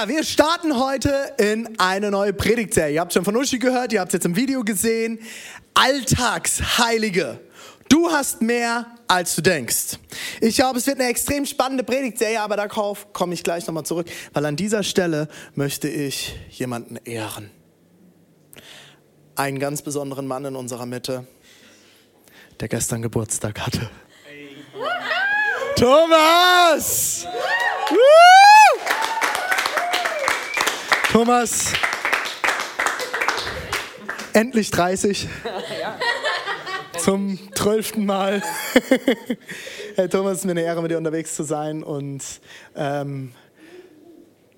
Ja, wir starten heute in eine neue Predigtserie. Ihr habt schon von Uschi gehört, ihr habt es jetzt im Video gesehen. Alltagsheilige. Du hast mehr, als du denkst. Ich glaube, es wird eine extrem spannende Predigtserie, aber darauf komme ich gleich nochmal zurück, weil an dieser Stelle möchte ich jemanden ehren. Einen ganz besonderen Mann in unserer Mitte, der gestern Geburtstag hatte. Thomas! Thomas, endlich 30. Zum zwölften Mal. hey Thomas, es ist mir eine Ehre, mit dir unterwegs zu sein und ähm,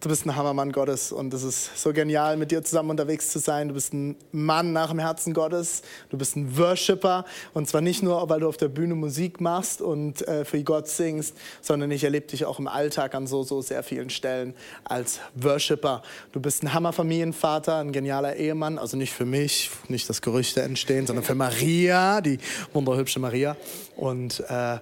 du bist ein Hammermann Gottes und es ist so genial, mit dir zusammen unterwegs zu sein. Du bist ein Mann nach dem Herzen Gottes, du bist ein Worshipper und zwar nicht nur, weil du auf der Bühne Musik machst und äh, für Gott singst, sondern ich erlebe dich auch im Alltag an so, so sehr vielen Stellen als Worshipper. Du bist ein Hammerfamilienvater, ein genialer Ehemann, also nicht für mich, nicht, dass Gerüchte entstehen, sondern für Maria, die wunderhübsche Maria und äh,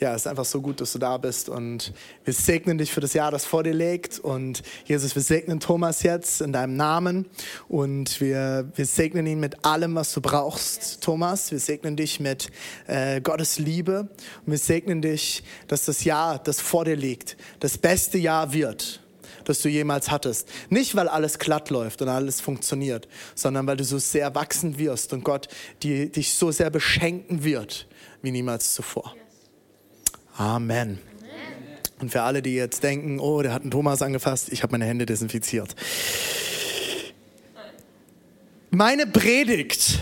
ja, es ist einfach so gut, dass du da bist und wir segnen dich für das Jahr, das vor dir liegt und Jesus, wir segnen Thomas jetzt in deinem Namen und wir, wir segnen ihn mit allem, was du brauchst, Thomas. Wir segnen dich mit äh, Gottes Liebe und wir segnen dich, dass das Jahr, das vor dir liegt, das beste Jahr wird das du jemals hattest. Nicht, weil alles glatt läuft und alles funktioniert, sondern weil du so sehr wachsen wirst und Gott die, dich so sehr beschenken wird wie niemals zuvor. Amen. Und für alle, die jetzt denken, oh, der hat einen Thomas angefasst, ich habe meine Hände desinfiziert. Meine Predigt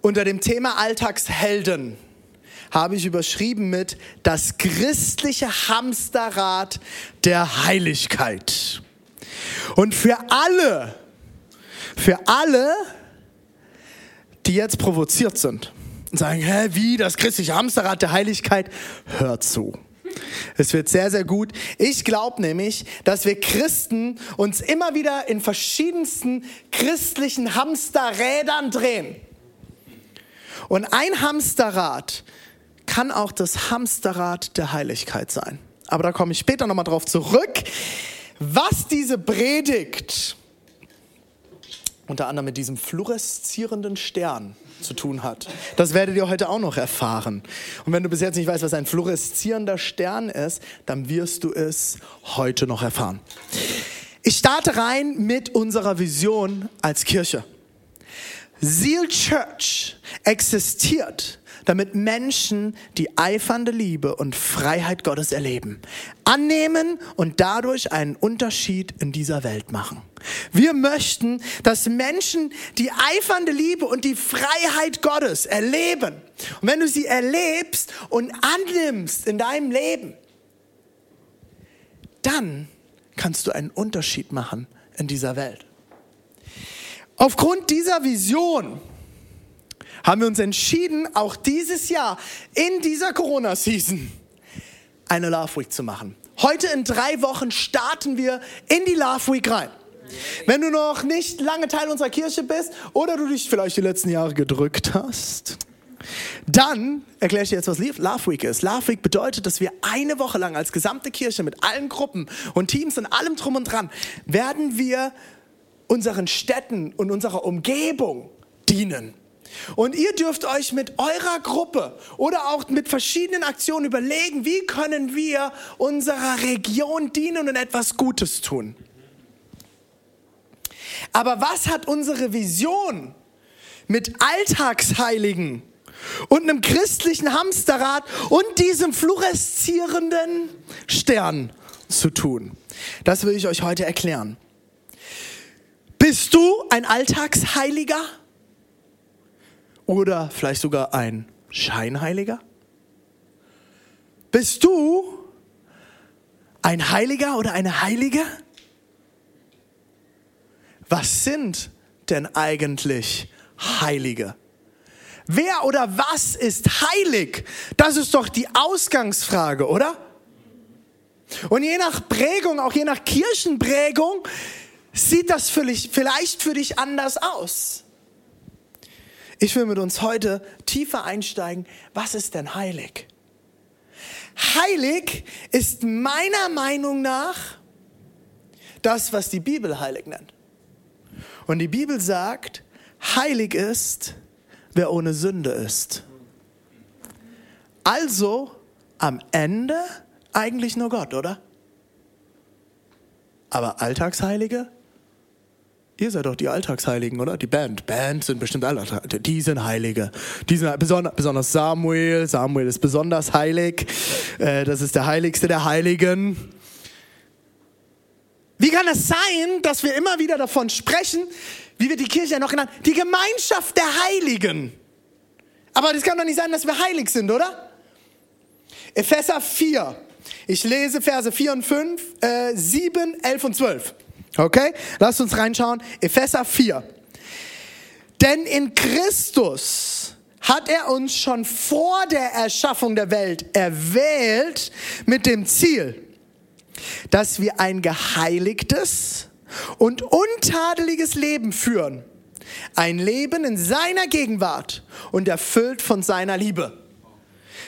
unter dem Thema Alltagshelden habe ich überschrieben mit das christliche Hamsterrad der Heiligkeit. Und für alle, für alle, die jetzt provoziert sind, und sagen, hä, wie das christliche Hamsterrad der Heiligkeit? Hört zu. Es wird sehr, sehr gut. Ich glaube nämlich, dass wir Christen uns immer wieder in verschiedensten christlichen Hamsterrädern drehen. Und ein Hamsterrad kann auch das Hamsterrad der Heiligkeit sein. Aber da komme ich später nochmal drauf zurück, was diese Predigt unter anderem mit diesem fluoreszierenden Stern zu tun hat. Das werdet ihr heute auch noch erfahren. Und wenn du bis jetzt nicht weißt, was ein fluoreszierender Stern ist, dann wirst du es heute noch erfahren. Ich starte rein mit unserer Vision als Kirche. Seal Church existiert damit Menschen die eifernde Liebe und Freiheit Gottes erleben, annehmen und dadurch einen Unterschied in dieser Welt machen. Wir möchten, dass Menschen die eifernde Liebe und die Freiheit Gottes erleben. Und wenn du sie erlebst und annimmst in deinem Leben, dann kannst du einen Unterschied machen in dieser Welt. Aufgrund dieser Vision haben wir uns entschieden, auch dieses Jahr in dieser Corona-Season eine Love Week zu machen. Heute in drei Wochen starten wir in die Love Week rein. Wenn du noch nicht lange Teil unserer Kirche bist oder du dich vielleicht die letzten Jahre gedrückt hast, dann erkläre ich dir jetzt, was Love Week ist. Love Week bedeutet, dass wir eine Woche lang als gesamte Kirche mit allen Gruppen und Teams und allem drum und dran werden wir unseren Städten und unserer Umgebung dienen. Und ihr dürft euch mit eurer Gruppe oder auch mit verschiedenen Aktionen überlegen, wie können wir unserer Region dienen und etwas Gutes tun. Aber was hat unsere Vision mit Alltagsheiligen und einem christlichen Hamsterrad und diesem fluoreszierenden Stern zu tun? Das will ich euch heute erklären. Bist du ein Alltagsheiliger? Oder vielleicht sogar ein Scheinheiliger? Bist du ein Heiliger oder eine Heilige? Was sind denn eigentlich Heilige? Wer oder was ist heilig? Das ist doch die Ausgangsfrage, oder? Und je nach Prägung, auch je nach Kirchenprägung, sieht das vielleicht für dich anders aus. Ich will mit uns heute tiefer einsteigen. Was ist denn heilig? Heilig ist meiner Meinung nach das, was die Bibel heilig nennt. Und die Bibel sagt, heilig ist, wer ohne Sünde ist. Also am Ende eigentlich nur Gott, oder? Aber Alltagsheilige? Ihr seid doch die Alltagsheiligen, oder? Die Band. Band sind bestimmt alle. Die sind Heilige. Die sind besonders, besonders Samuel. Samuel ist besonders heilig. Äh, das ist der Heiligste der Heiligen. Wie kann es sein, dass wir immer wieder davon sprechen, wie wird die Kirche ja noch genannt? Die Gemeinschaft der Heiligen. Aber das kann doch nicht sein, dass wir heilig sind, oder? Epheser 4. Ich lese Verse 4 und 5, äh, 7, 11 und 12. Okay? Lasst uns reinschauen. Epheser 4. Denn in Christus hat er uns schon vor der Erschaffung der Welt erwählt mit dem Ziel, dass wir ein geheiligtes und untadeliges Leben führen. Ein Leben in seiner Gegenwart und erfüllt von seiner Liebe.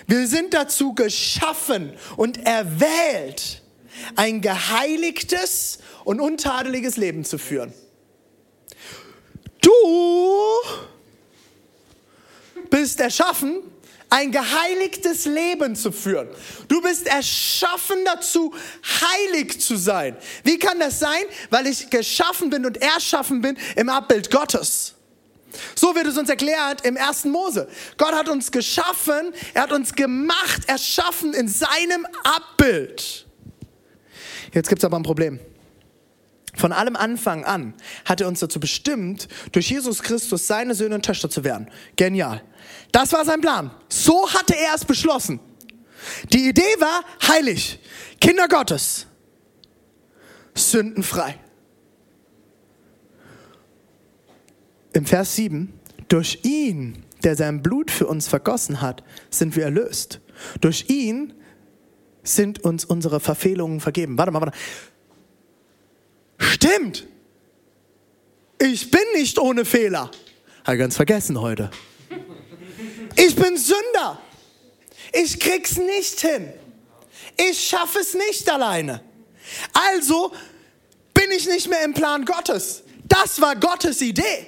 Wir sind dazu geschaffen und erwählt, ein geheiligtes und untadeliges Leben zu führen. Du bist erschaffen, ein geheiligtes Leben zu führen. Du bist erschaffen dazu, heilig zu sein. Wie kann das sein? Weil ich geschaffen bin und erschaffen bin im Abbild Gottes. So wird es uns erklärt im ersten Mose. Gott hat uns geschaffen, er hat uns gemacht, erschaffen in seinem Abbild. Jetzt gibt es aber ein Problem. Von allem Anfang an hat er uns dazu bestimmt, durch Jesus Christus seine Söhne und Töchter zu werden. Genial. Das war sein Plan. So hatte er es beschlossen. Die Idee war heilig, Kinder Gottes, sündenfrei. Im Vers 7, durch ihn, der sein Blut für uns vergossen hat, sind wir erlöst. Durch ihn sind uns unsere Verfehlungen vergeben. Warte mal, warte. Stimmt. Ich bin nicht ohne Fehler. Habe ganz vergessen heute. Ich bin Sünder. Ich krieg's nicht hin. Ich schaffe es nicht alleine. Also bin ich nicht mehr im Plan Gottes. Das war Gottes Idee.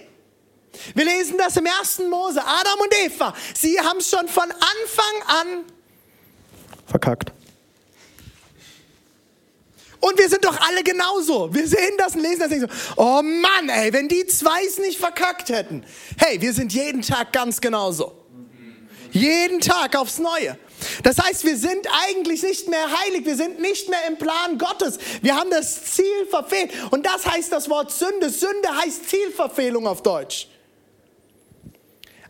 Wir lesen das im ersten Mose. Adam und Eva, sie haben schon von Anfang an verkackt. Und wir sind doch alle genauso. Wir sehen das und lesen das denken so, oh Mann, ey, wenn die zwei es nicht verkackt hätten. Hey, wir sind jeden Tag ganz genauso. Jeden Tag aufs Neue. Das heißt, wir sind eigentlich nicht mehr heilig, wir sind nicht mehr im Plan Gottes. Wir haben das Ziel verfehlt. Und das heißt das Wort Sünde. Sünde heißt Zielverfehlung auf Deutsch.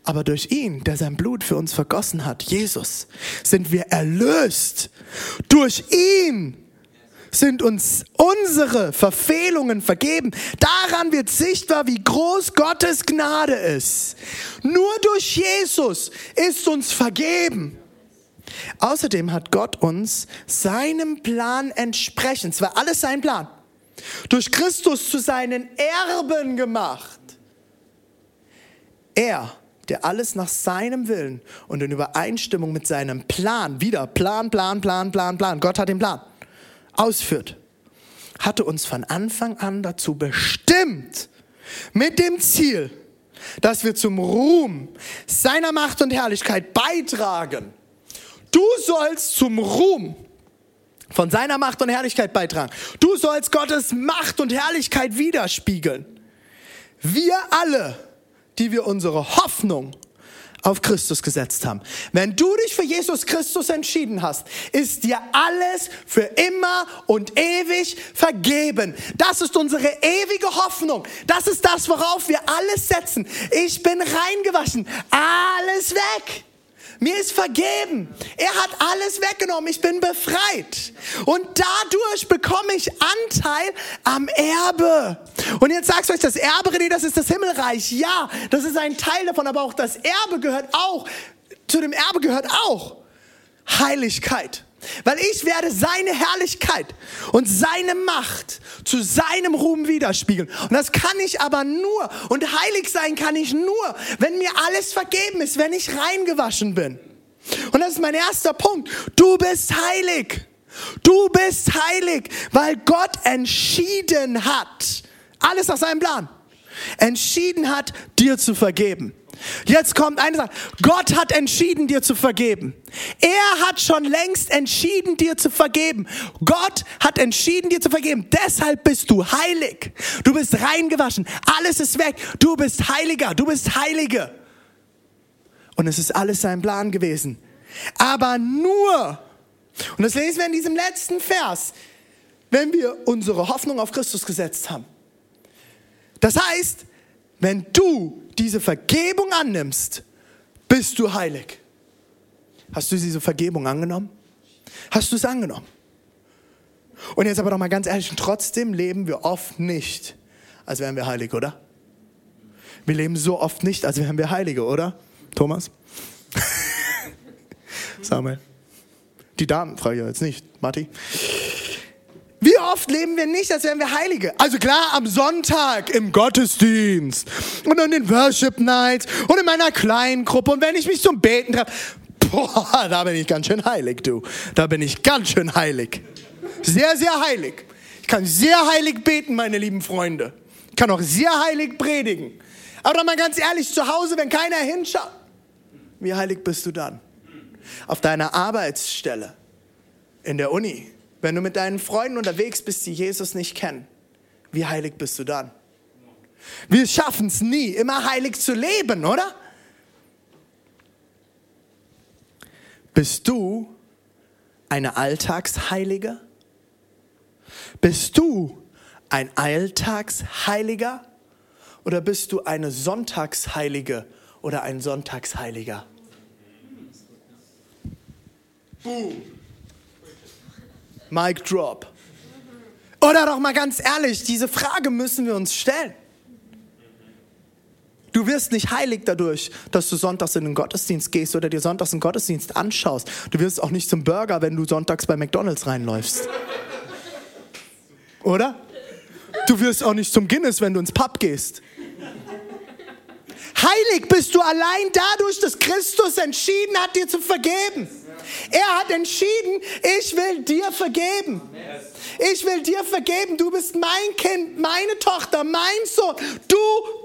Aber durch ihn, der sein Blut für uns vergossen hat, Jesus, sind wir erlöst. Durch ihn sind uns unsere Verfehlungen vergeben. Daran wird sichtbar, wie groß Gottes Gnade ist. Nur durch Jesus ist uns vergeben. Außerdem hat Gott uns seinem Plan entsprechend, es war alles sein Plan, durch Christus zu seinen Erben gemacht. Er der alles nach seinem Willen und in Übereinstimmung mit seinem Plan, wieder Plan, Plan, Plan, Plan, Plan, Gott hat den Plan, ausführt, hatte uns von Anfang an dazu bestimmt, mit dem Ziel, dass wir zum Ruhm seiner Macht und Herrlichkeit beitragen. Du sollst zum Ruhm von seiner Macht und Herrlichkeit beitragen. Du sollst Gottes Macht und Herrlichkeit widerspiegeln. Wir alle die wir unsere Hoffnung auf Christus gesetzt haben. Wenn du dich für Jesus Christus entschieden hast, ist dir alles für immer und ewig vergeben. Das ist unsere ewige Hoffnung. Das ist das, worauf wir alles setzen. Ich bin reingewaschen. Alles weg. Mir ist vergeben. Er hat alles weggenommen. Ich bin befreit. Und dadurch bekomme ich Anteil am Erbe. Und jetzt sagst du euch, das Erbe, René, das ist das Himmelreich. Ja, das ist ein Teil davon, aber auch das Erbe gehört auch, zu dem Erbe gehört auch Heiligkeit. Weil ich werde seine Herrlichkeit und seine Macht zu seinem Ruhm widerspiegeln. Und das kann ich aber nur, und heilig sein kann ich nur, wenn mir alles vergeben ist, wenn ich reingewaschen bin. Und das ist mein erster Punkt. Du bist heilig. Du bist heilig, weil Gott entschieden hat, alles nach seinem Plan, entschieden hat, dir zu vergeben. Jetzt kommt eine Sache. Gott hat entschieden, dir zu vergeben. Er hat schon längst entschieden, dir zu vergeben. Gott hat entschieden, dir zu vergeben. Deshalb bist du heilig. Du bist reingewaschen. Alles ist weg. Du bist Heiliger. Du bist Heilige. Und es ist alles sein Plan gewesen. Aber nur, und das lesen wir in diesem letzten Vers, wenn wir unsere Hoffnung auf Christus gesetzt haben. Das heißt, wenn du diese Vergebung annimmst, bist du heilig. Hast du diese Vergebung angenommen? Hast du es angenommen? Und jetzt aber doch mal ganz ehrlich, trotzdem leben wir oft nicht, als wären wir heilig, oder? Wir leben so oft nicht, als wären wir Heilige, oder? Thomas? Samuel? Die Damen frage ich jetzt nicht. Matti? Wie oft leben wir nicht, als wären wir Heilige? Also klar, am Sonntag im Gottesdienst und an den Worship Nights und in meiner kleinen Gruppe und wenn ich mich zum Beten treffe. Boah, da bin ich ganz schön heilig, du. Da bin ich ganz schön heilig. Sehr, sehr heilig. Ich kann sehr heilig beten, meine lieben Freunde. Ich kann auch sehr heilig predigen. Aber mal ganz ehrlich, zu Hause, wenn keiner hinschaut, wie heilig bist du dann? Auf deiner Arbeitsstelle, in der Uni, wenn du mit deinen Freunden unterwegs bist, die Jesus nicht kennen, wie heilig bist du dann? Wir schaffen es nie, immer heilig zu leben, oder? Bist du eine Alltagsheilige? Bist du ein Alltagsheiliger? Oder bist du eine Sonntagsheilige oder ein Sonntagsheiliger? Boom. Mic drop. Oder doch mal ganz ehrlich, diese Frage müssen wir uns stellen. Du wirst nicht heilig dadurch, dass du sonntags in den Gottesdienst gehst oder dir sonntags einen Gottesdienst anschaust. Du wirst auch nicht zum Burger, wenn du sonntags bei McDonalds reinläufst. Oder? Du wirst auch nicht zum Guinness, wenn du ins Pub gehst. Heilig bist du allein dadurch, dass Christus entschieden hat, dir zu vergeben. Er hat entschieden, ich will dir vergeben. Ich will dir vergeben. Du bist mein Kind, meine Tochter, mein Sohn. Du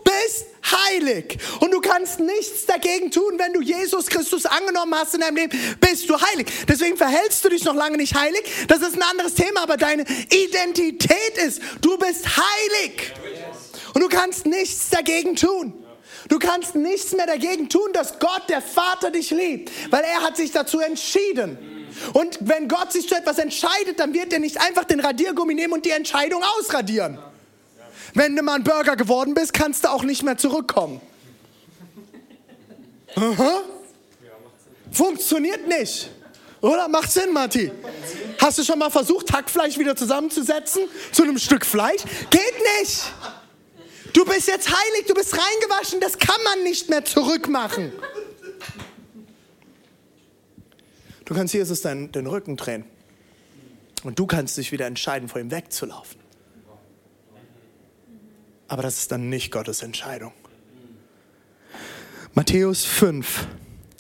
bist heilig. Und du kannst nichts dagegen tun, wenn du Jesus Christus angenommen hast in deinem Leben, bist du heilig. Deswegen verhältst du dich noch lange nicht heilig. Das ist ein anderes Thema, aber deine Identität ist, du bist heilig. Und du kannst nichts dagegen tun. Du kannst nichts mehr dagegen tun, dass Gott, der Vater, dich liebt, weil er hat sich dazu entschieden. Und wenn Gott sich zu etwas entscheidet, dann wird er nicht einfach den Radiergummi nehmen und die Entscheidung ausradieren. Wenn du mal ein Burger geworden bist, kannst du auch nicht mehr zurückkommen. Aha. Funktioniert nicht. Oder? Macht Sinn, Matti? Hast du schon mal versucht, Hackfleisch wieder zusammenzusetzen zu einem Stück Fleisch? Geht nicht. Du bist jetzt heilig, du bist reingewaschen, das kann man nicht mehr zurückmachen. Du kannst Jesus den, den Rücken drehen. Und du kannst dich wieder entscheiden, vor ihm wegzulaufen. Aber das ist dann nicht Gottes Entscheidung. Matthäus 5,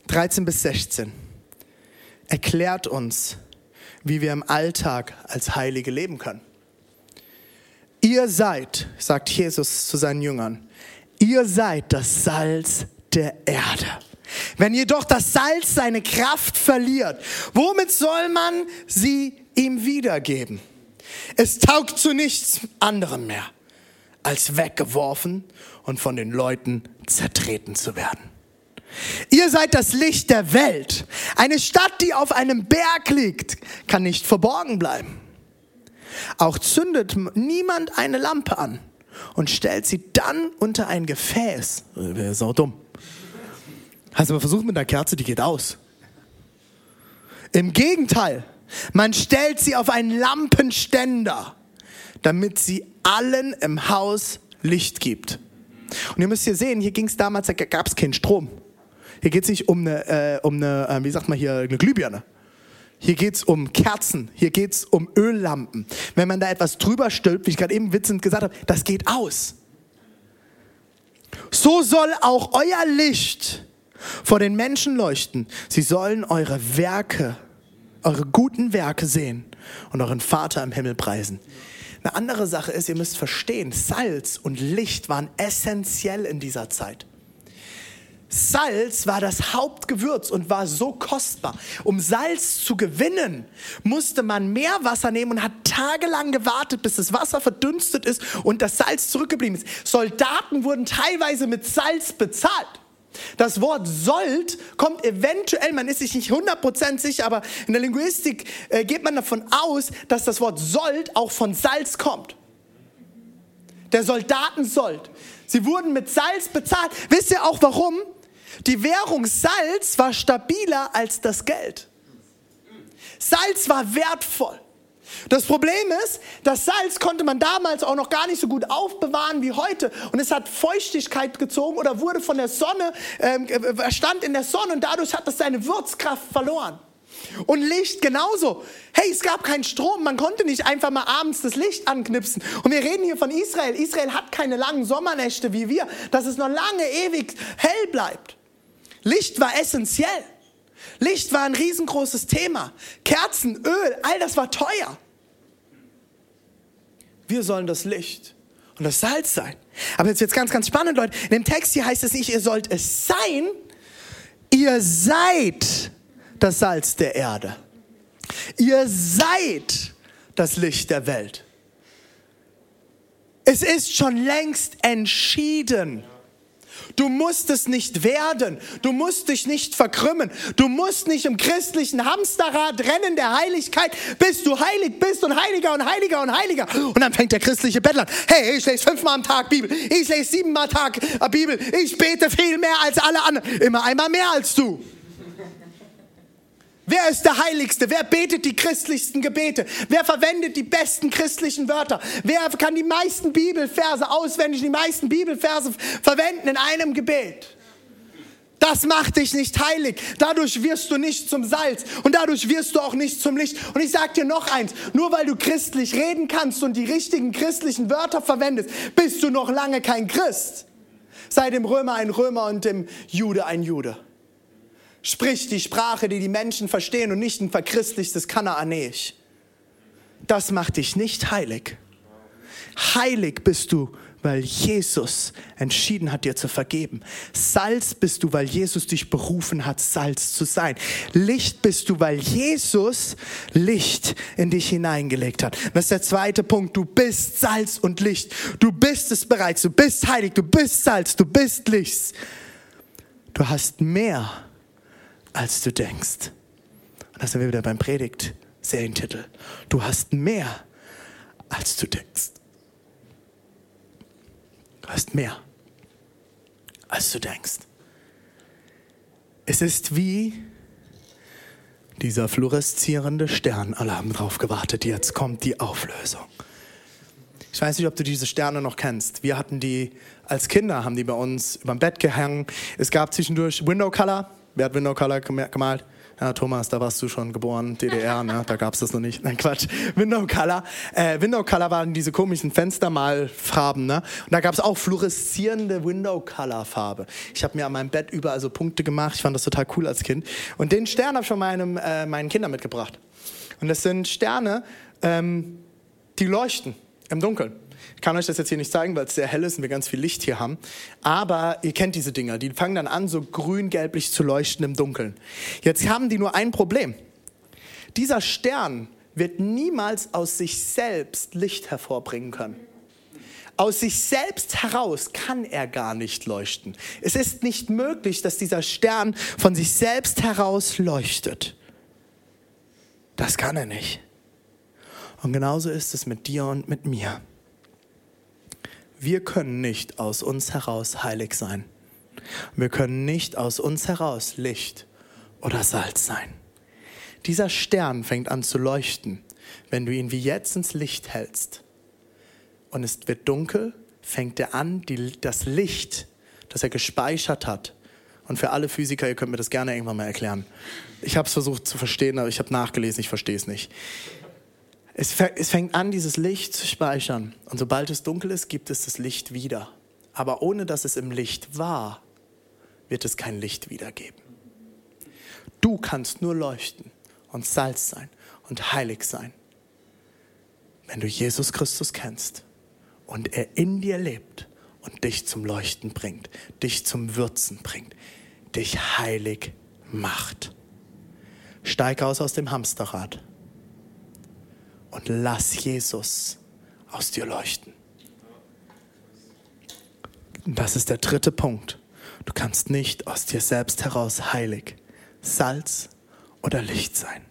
13 bis 16 erklärt uns, wie wir im Alltag als Heilige leben können. Ihr seid, sagt Jesus zu seinen Jüngern, ihr seid das Salz der Erde. Wenn jedoch das Salz seine Kraft verliert, womit soll man sie ihm wiedergeben? Es taugt zu nichts anderem mehr, als weggeworfen und von den Leuten zertreten zu werden. Ihr seid das Licht der Welt. Eine Stadt, die auf einem Berg liegt, kann nicht verborgen bleiben. Auch zündet niemand eine Lampe an und stellt sie dann unter ein Gefäß. Wäre so dumm. Hast du mal versucht mit einer Kerze, die geht aus. Im Gegenteil, man stellt sie auf einen Lampenständer, damit sie allen im Haus Licht gibt. Und ihr müsst hier sehen, hier ging es damals, da gab es keinen Strom. Hier geht es nicht um eine, äh, um eine äh, wie sagt man hier, eine Glühbirne. Hier geht es um Kerzen, hier geht es um Öllampen. Wenn man da etwas drüber stülpt, wie ich gerade eben witzend gesagt habe, das geht aus. So soll auch euer Licht vor den Menschen leuchten. Sie sollen eure Werke, eure guten Werke sehen und euren Vater im Himmel preisen. Eine andere Sache ist, ihr müsst verstehen, Salz und Licht waren essentiell in dieser Zeit. Salz war das Hauptgewürz und war so kostbar. Um Salz zu gewinnen, musste man mehr Wasser nehmen und hat tagelang gewartet, bis das Wasser verdünstet ist und das Salz zurückgeblieben ist. Soldaten wurden teilweise mit Salz bezahlt. Das Wort sollt kommt eventuell, man ist sich nicht 100% sicher, aber in der Linguistik äh, geht man davon aus, dass das Wort sollt auch von Salz kommt. Der Soldaten sollt. Sie wurden mit Salz bezahlt. Wisst ihr auch warum? Die Währung Salz war stabiler als das Geld. Salz war wertvoll. Das Problem ist, das Salz konnte man damals auch noch gar nicht so gut aufbewahren wie heute. Und es hat Feuchtigkeit gezogen oder wurde von der Sonne, ähm, äh, stand in der Sonne und dadurch hat es seine Würzkraft verloren. Und Licht genauso. Hey, es gab keinen Strom, man konnte nicht einfach mal abends das Licht anknipsen. Und wir reden hier von Israel. Israel hat keine langen Sommernächte wie wir, dass es noch lange ewig hell bleibt. Licht war essentiell. Licht war ein riesengroßes Thema. Kerzen, Öl, all das war teuer. Wir sollen das Licht und das Salz sein. Aber jetzt wird es ganz, ganz spannend, Leute. In dem Text hier heißt es nicht, ihr sollt es sein, ihr seid das Salz der Erde. Ihr seid das Licht der Welt. Es ist schon längst entschieden. Du musst es nicht werden. Du musst dich nicht verkrümmen. Du musst nicht im christlichen Hamsterrad rennen der Heiligkeit, bis du heilig bist und heiliger und heiliger und heiliger. Und dann fängt der christliche Bettler an. Hey, ich lese fünfmal am Tag Bibel. Ich lese siebenmal am Tag äh, Bibel. Ich bete viel mehr als alle anderen. Immer einmal mehr als du. Wer ist der Heiligste? Wer betet die christlichsten Gebete? Wer verwendet die besten christlichen Wörter? Wer kann die meisten Bibelverse auswendig, die meisten Bibelverse verwenden in einem Gebet? Das macht dich nicht heilig. Dadurch wirst du nicht zum Salz und dadurch wirst du auch nicht zum Licht. Und ich sage dir noch eins, nur weil du christlich reden kannst und die richtigen christlichen Wörter verwendest, bist du noch lange kein Christ. Sei dem Römer ein Römer und dem Jude ein Jude. Sprich die Sprache, die die Menschen verstehen und nicht ein verchristlichtes Kanaanäisch. Das macht dich nicht heilig. Heilig bist du, weil Jesus entschieden hat, dir zu vergeben. Salz bist du, weil Jesus dich berufen hat, Salz zu sein. Licht bist du, weil Jesus Licht in dich hineingelegt hat. Das ist der zweite Punkt. Du bist Salz und Licht. Du bist es bereits. Du bist heilig. Du bist Salz. Du bist Licht. Du hast mehr als du denkst. Und da sind wir wieder beim Predigt, Serientitel. Du hast mehr, als du denkst. Du hast mehr, als du denkst. Es ist wie dieser fluoreszierende Stern. Alle haben drauf gewartet. Jetzt kommt die Auflösung. Ich weiß nicht, ob du diese Sterne noch kennst. Wir hatten die als Kinder, haben die bei uns über dem Bett gehangen. Es gab zwischendurch Window Color. Wer hat Window Color gemalt? Ja, Thomas, da warst du schon geboren, DDR, ne? da gab es das noch nicht. Nein, Quatsch. Window Color. Äh, Window Color waren diese komischen Fenstermalfarben. Ne? Und da gab es auch fluoreszierende Window Color Farbe. Ich habe mir an meinem Bett überall so Punkte gemacht. Ich fand das total cool als Kind. Und den Stern habe ich von meinem, äh, meinen Kindern mitgebracht. Und das sind Sterne, ähm, die leuchten im Dunkeln. Ich kann euch das jetzt hier nicht zeigen, weil es sehr hell ist und wir ganz viel Licht hier haben. Aber ihr kennt diese Dinger. Die fangen dann an, so grün-gelblich zu leuchten im Dunkeln. Jetzt haben die nur ein Problem. Dieser Stern wird niemals aus sich selbst Licht hervorbringen können. Aus sich selbst heraus kann er gar nicht leuchten. Es ist nicht möglich, dass dieser Stern von sich selbst heraus leuchtet. Das kann er nicht. Und genauso ist es mit dir und mit mir wir können nicht aus uns heraus heilig sein. Wir können nicht aus uns heraus Licht oder Salz sein. Dieser Stern fängt an zu leuchten, wenn du ihn wie jetzt ins Licht hältst. Und es wird dunkel, fängt er an, die, das Licht, das er gespeichert hat. Und für alle Physiker, ihr könnt mir das gerne irgendwann mal erklären. Ich habe es versucht zu verstehen, aber ich habe nachgelesen, ich verstehe es nicht. Es, fängt an, dieses Licht zu speichern. Und sobald es dunkel ist, gibt es das Licht wieder. Aber ohne dass es im Licht war, wird es kein Licht wiedergeben. Du kannst nur leuchten und Salz sein und heilig sein, wenn du Jesus Christus kennst und er in dir lebt und dich zum Leuchten bringt, dich zum Würzen bringt, dich heilig macht. Steig aus aus dem Hamsterrad und lass Jesus aus dir leuchten. Das ist der dritte Punkt. Du kannst nicht aus dir selbst heraus heilig, Salz oder Licht sein.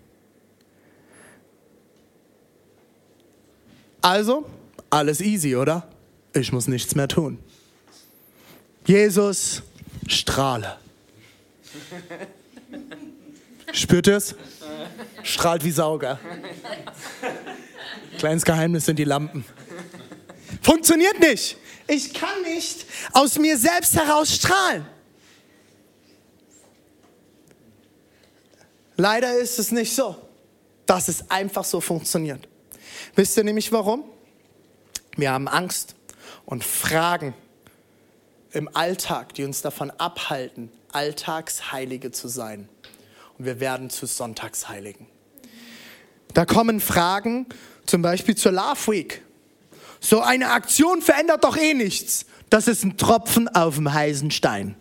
Also, alles easy, oder? Ich muss nichts mehr tun. Jesus, strahle. Spürt ihr es? Strahlt wie Sauger. Kleines Geheimnis sind die Lampen. Funktioniert nicht. Ich kann nicht aus mir selbst heraus strahlen. Leider ist es nicht so, dass es einfach so funktioniert. Wisst ihr nämlich warum? Wir haben Angst und Fragen im Alltag, die uns davon abhalten, Alltagsheilige zu sein. Und wir werden zu Sonntagsheiligen. Da kommen Fragen, zum Beispiel zur Love Week. So eine Aktion verändert doch eh nichts. Das ist ein Tropfen auf dem heißen Stein.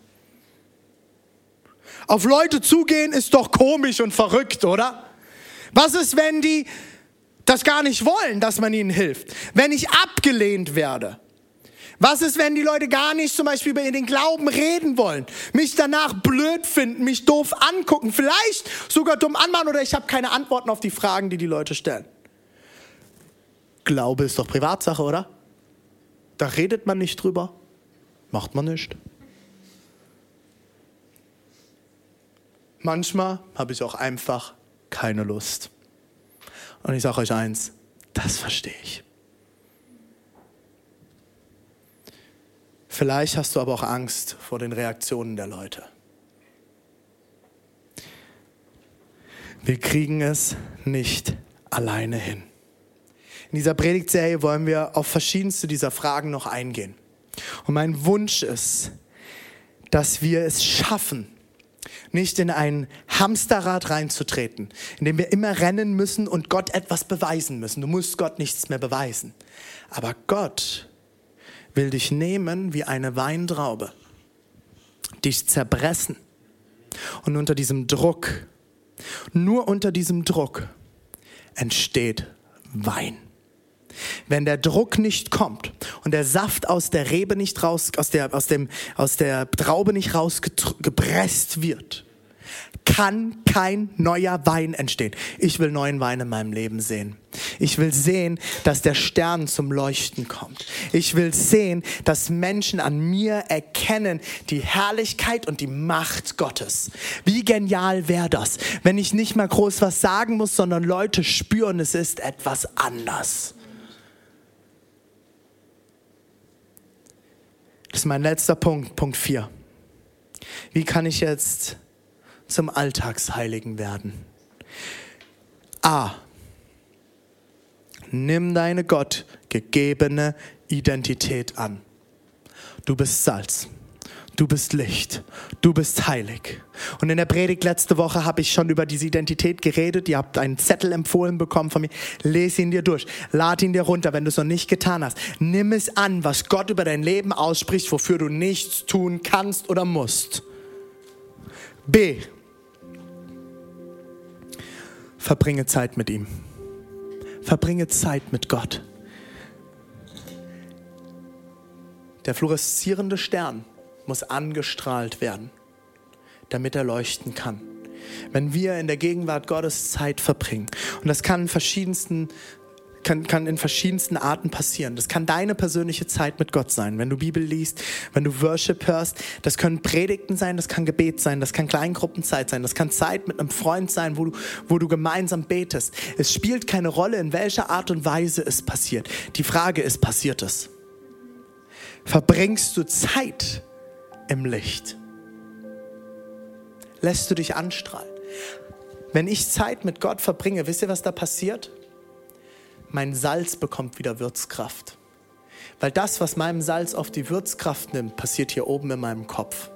Auf Leute zugehen ist doch komisch und verrückt, oder? Was ist, wenn die das gar nicht wollen, dass man ihnen hilft? Wenn ich abgelehnt werde? Was ist, wenn die Leute gar nicht zum Beispiel über den Glauben reden wollen, mich danach blöd finden, mich doof angucken, vielleicht sogar dumm anmachen oder ich habe keine Antworten auf die Fragen, die die Leute stellen? Glaube ist doch Privatsache, oder? Da redet man nicht drüber, macht man nicht. Manchmal habe ich auch einfach keine Lust. Und ich sage euch eins, das verstehe ich. Vielleicht hast du aber auch Angst vor den Reaktionen der Leute. Wir kriegen es nicht alleine hin. In dieser Predigtserie wollen wir auf verschiedenste dieser Fragen noch eingehen. Und mein Wunsch ist, dass wir es schaffen, nicht in ein Hamsterrad reinzutreten, in dem wir immer rennen müssen und Gott etwas beweisen müssen. Du musst Gott nichts mehr beweisen. Aber Gott will dich nehmen wie eine Weintraube, dich zerpressen. Und unter diesem Druck, nur unter diesem Druck entsteht Wein. Wenn der Druck nicht kommt und der Saft aus der Rebe nicht raus, aus der, aus dem, aus der Traube nicht rausgepresst wird, kann kein neuer Wein entstehen. Ich will neuen Wein in meinem Leben sehen. Ich will sehen, dass der Stern zum Leuchten kommt. Ich will sehen, dass Menschen an mir erkennen die Herrlichkeit und die Macht Gottes. Wie genial wäre das, wenn ich nicht mal groß was sagen muss, sondern Leute spüren, es ist etwas anders. Das ist mein letzter Punkt, Punkt 4. Wie kann ich jetzt zum Alltagsheiligen werden? A. Nimm deine Gott gegebene Identität an. Du bist Salz. Du bist Licht. Du bist heilig. Und in der Predigt letzte Woche habe ich schon über diese Identität geredet. Ihr habt einen Zettel empfohlen bekommen von mir. Lese ihn dir durch. Lad ihn dir runter, wenn du es noch nicht getan hast. Nimm es an, was Gott über dein Leben ausspricht, wofür du nichts tun kannst oder musst. B. Verbringe Zeit mit ihm. Verbringe Zeit mit Gott. Der fluoreszierende Stern muss angestrahlt werden, damit er leuchten kann. Wenn wir in der Gegenwart Gottes Zeit verbringen, und das kann in verschiedensten kann, kann in verschiedensten Arten passieren. Das kann deine persönliche Zeit mit Gott sein, wenn du Bibel liest, wenn du Worship hörst. Das können Predigten sein, das kann Gebet sein, das kann Kleingruppenzeit sein, das kann Zeit mit einem Freund sein, wo du, wo du gemeinsam betest. Es spielt keine Rolle, in welcher Art und Weise es passiert. Die Frage ist, passiert es? Verbringst du Zeit im Licht? Lässt du dich anstrahlen? Wenn ich Zeit mit Gott verbringe, wisst ihr, was da passiert? Mein Salz bekommt wieder Würzkraft. Weil das, was meinem Salz auf die Würzkraft nimmt, passiert hier oben in meinem Kopf.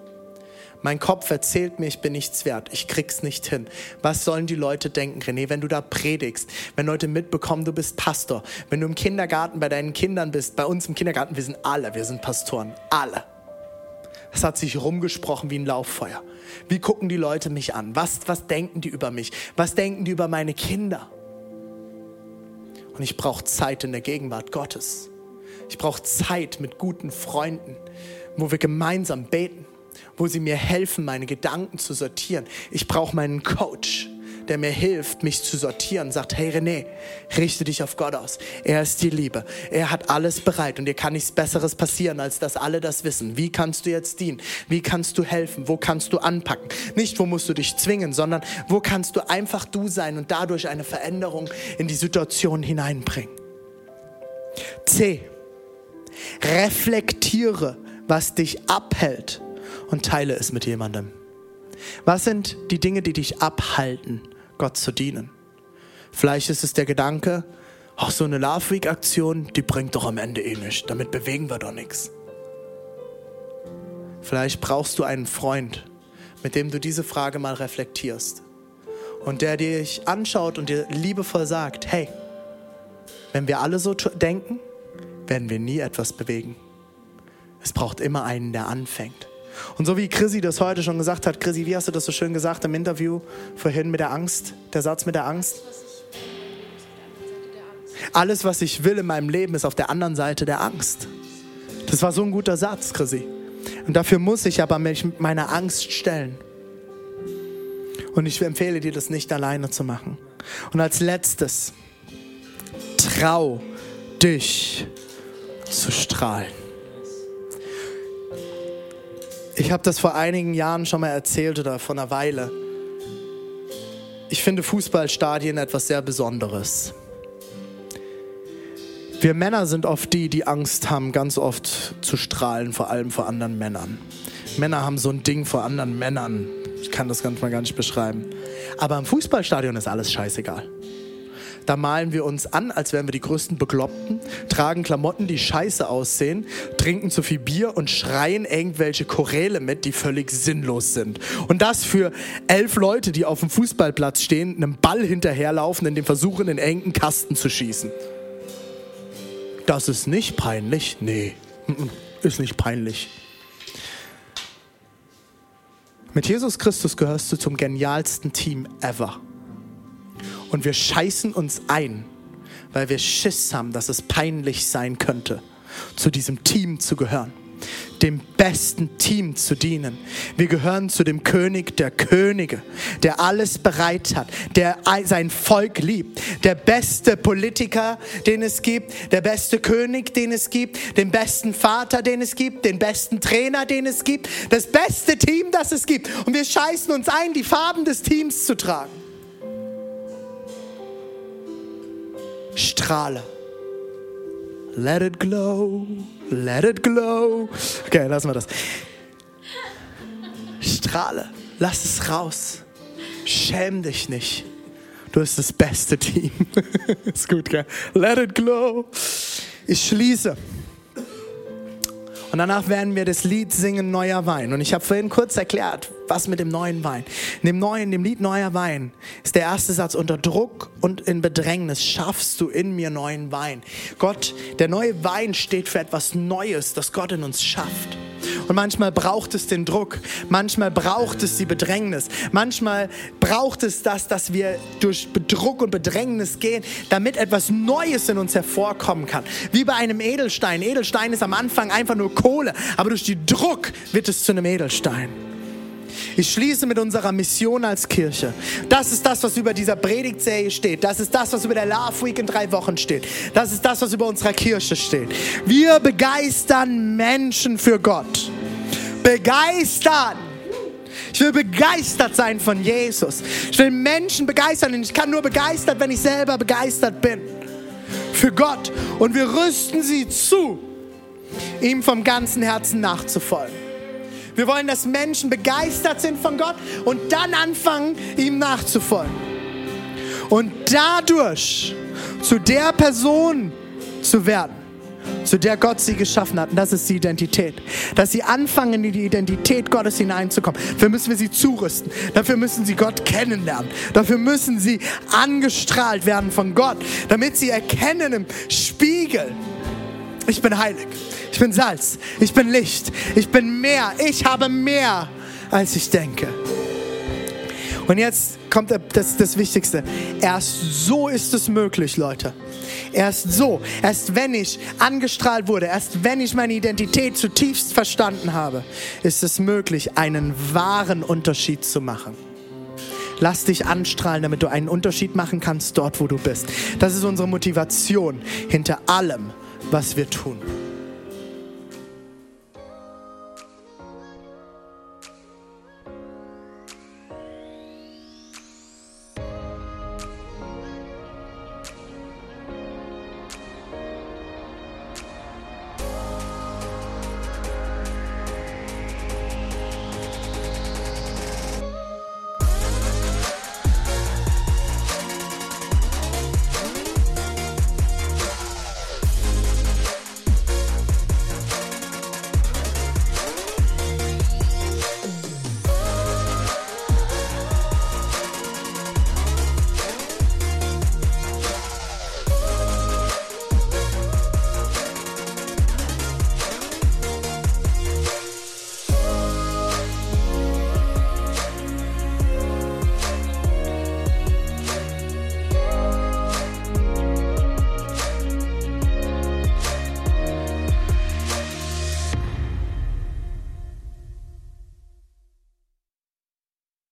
Mein Kopf erzählt mir, ich bin nichts wert, ich krieg's nicht hin. Was sollen die Leute denken, René, wenn du da predigst, wenn Leute mitbekommen, du bist Pastor, wenn du im Kindergarten bei deinen Kindern bist, bei uns im Kindergarten, wir sind alle, wir sind Pastoren, alle. Es hat sich rumgesprochen wie ein Lauffeuer. Wie gucken die Leute mich an? Was, was denken die über mich? Was denken die über meine Kinder? Und ich brauche Zeit in der Gegenwart Gottes. Ich brauche Zeit mit guten Freunden, wo wir gemeinsam beten, wo sie mir helfen, meine Gedanken zu sortieren. Ich brauche meinen Coach der mir hilft, mich zu sortieren, sagt, hey René, richte dich auf Gott aus. Er ist die Liebe. Er hat alles bereit und dir kann nichts Besseres passieren, als dass alle das wissen. Wie kannst du jetzt dienen? Wie kannst du helfen? Wo kannst du anpacken? Nicht, wo musst du dich zwingen, sondern wo kannst du einfach du sein und dadurch eine Veränderung in die Situation hineinbringen. C. Reflektiere, was dich abhält und teile es mit jemandem. Was sind die Dinge, die dich abhalten, Gott zu dienen. Vielleicht ist es der Gedanke, ach so eine Love Week Aktion, die bringt doch am Ende eh nichts, damit bewegen wir doch nichts. Vielleicht brauchst du einen Freund, mit dem du diese Frage mal reflektierst und der dich anschaut und dir liebevoll sagt, hey, wenn wir alle so denken, werden wir nie etwas bewegen. Es braucht immer einen, der anfängt. Und so wie Chrissy das heute schon gesagt hat, Chrissy, wie hast du das so schön gesagt im Interview vorhin mit der Angst, der Satz mit der Angst? Alles, was ich will in meinem Leben, ist auf der anderen Seite der Angst. Das war so ein guter Satz, Chrissy. Und dafür muss ich aber mich meiner Angst stellen. Und ich empfehle dir, das nicht alleine zu machen. Und als letztes, trau dich zu strahlen. Ich habe das vor einigen Jahren schon mal erzählt oder vor einer Weile. Ich finde Fußballstadien etwas sehr Besonderes. Wir Männer sind oft die, die Angst haben, ganz oft zu strahlen, vor allem vor anderen Männern. Männer haben so ein Ding vor anderen Männern. Ich kann das ganz mal gar nicht beschreiben. Aber im Fußballstadion ist alles scheißegal. Da malen wir uns an, als wären wir die größten Bekloppten, tragen Klamotten, die scheiße aussehen, trinken zu viel Bier und schreien irgendwelche Choräle mit, die völlig sinnlos sind. Und das für elf Leute, die auf dem Fußballplatz stehen, einem Ball hinterherlaufen, in dem versuchen, in engen Kasten zu schießen. Das ist nicht peinlich? Nee, ist nicht peinlich. Mit Jesus Christus gehörst du zum genialsten Team ever. Und wir scheißen uns ein, weil wir Schiss haben, dass es peinlich sein könnte, zu diesem Team zu gehören dem besten Team zu dienen. Wir gehören zu dem König der Könige, der alles bereit hat, der sein Volk liebt, der beste Politiker, den es gibt, der beste König, den es gibt, den besten Vater, den es gibt, den besten Trainer, den es gibt, das beste Team, das es gibt. Und wir scheißen uns ein, die Farben des Teams zu tragen. Strahle. Let it glow, let it glow. Okay, lassen wir das. Strahle, lass es raus. Schäm dich nicht. Du bist das beste Team. Ist gut, gell? Let it glow. Ich schließe. Und danach werden wir das Lied singen Neuer Wein. Und ich habe vorhin kurz erklärt, was mit dem neuen Wein. In dem neuen, dem Lied Neuer Wein ist der erste Satz unter Druck und in Bedrängnis schaffst du in mir neuen Wein. Gott, der neue Wein steht für etwas Neues, das Gott in uns schafft. Und manchmal braucht es den Druck, manchmal braucht es die Bedrängnis, manchmal braucht es das, dass wir durch Druck und Bedrängnis gehen, damit etwas Neues in uns hervorkommen kann. Wie bei einem Edelstein. Edelstein ist am Anfang einfach nur Kohle, aber durch den Druck wird es zu einem Edelstein. Ich schließe mit unserer Mission als Kirche. Das ist das, was über dieser Predigtserie steht. Das ist das, was über der Love Week in drei Wochen steht. Das ist das, was über unserer Kirche steht. Wir begeistern Menschen für Gott. Begeistern! Ich will begeistert sein von Jesus. Ich will Menschen begeistern und ich kann nur begeistert, wenn ich selber begeistert bin. Für Gott. Und wir rüsten sie zu, ihm vom ganzen Herzen nachzufolgen. Wir wollen, dass Menschen begeistert sind von Gott und dann anfangen, ihm nachzufolgen. Und dadurch zu der Person zu werden, zu der Gott sie geschaffen hat. Und das ist die Identität. Dass sie anfangen, in die Identität Gottes hineinzukommen. Dafür müssen wir sie zurüsten. Dafür müssen sie Gott kennenlernen. Dafür müssen sie angestrahlt werden von Gott, damit sie erkennen im Spiegel, ich bin heilig, ich bin Salz, ich bin Licht, ich bin mehr, ich habe mehr, als ich denke. Und jetzt kommt das, das Wichtigste. Erst so ist es möglich, Leute. Erst so, erst wenn ich angestrahlt wurde, erst wenn ich meine Identität zutiefst verstanden habe, ist es möglich, einen wahren Unterschied zu machen. Lass dich anstrahlen, damit du einen Unterschied machen kannst dort, wo du bist. Das ist unsere Motivation hinter allem, was wir tun.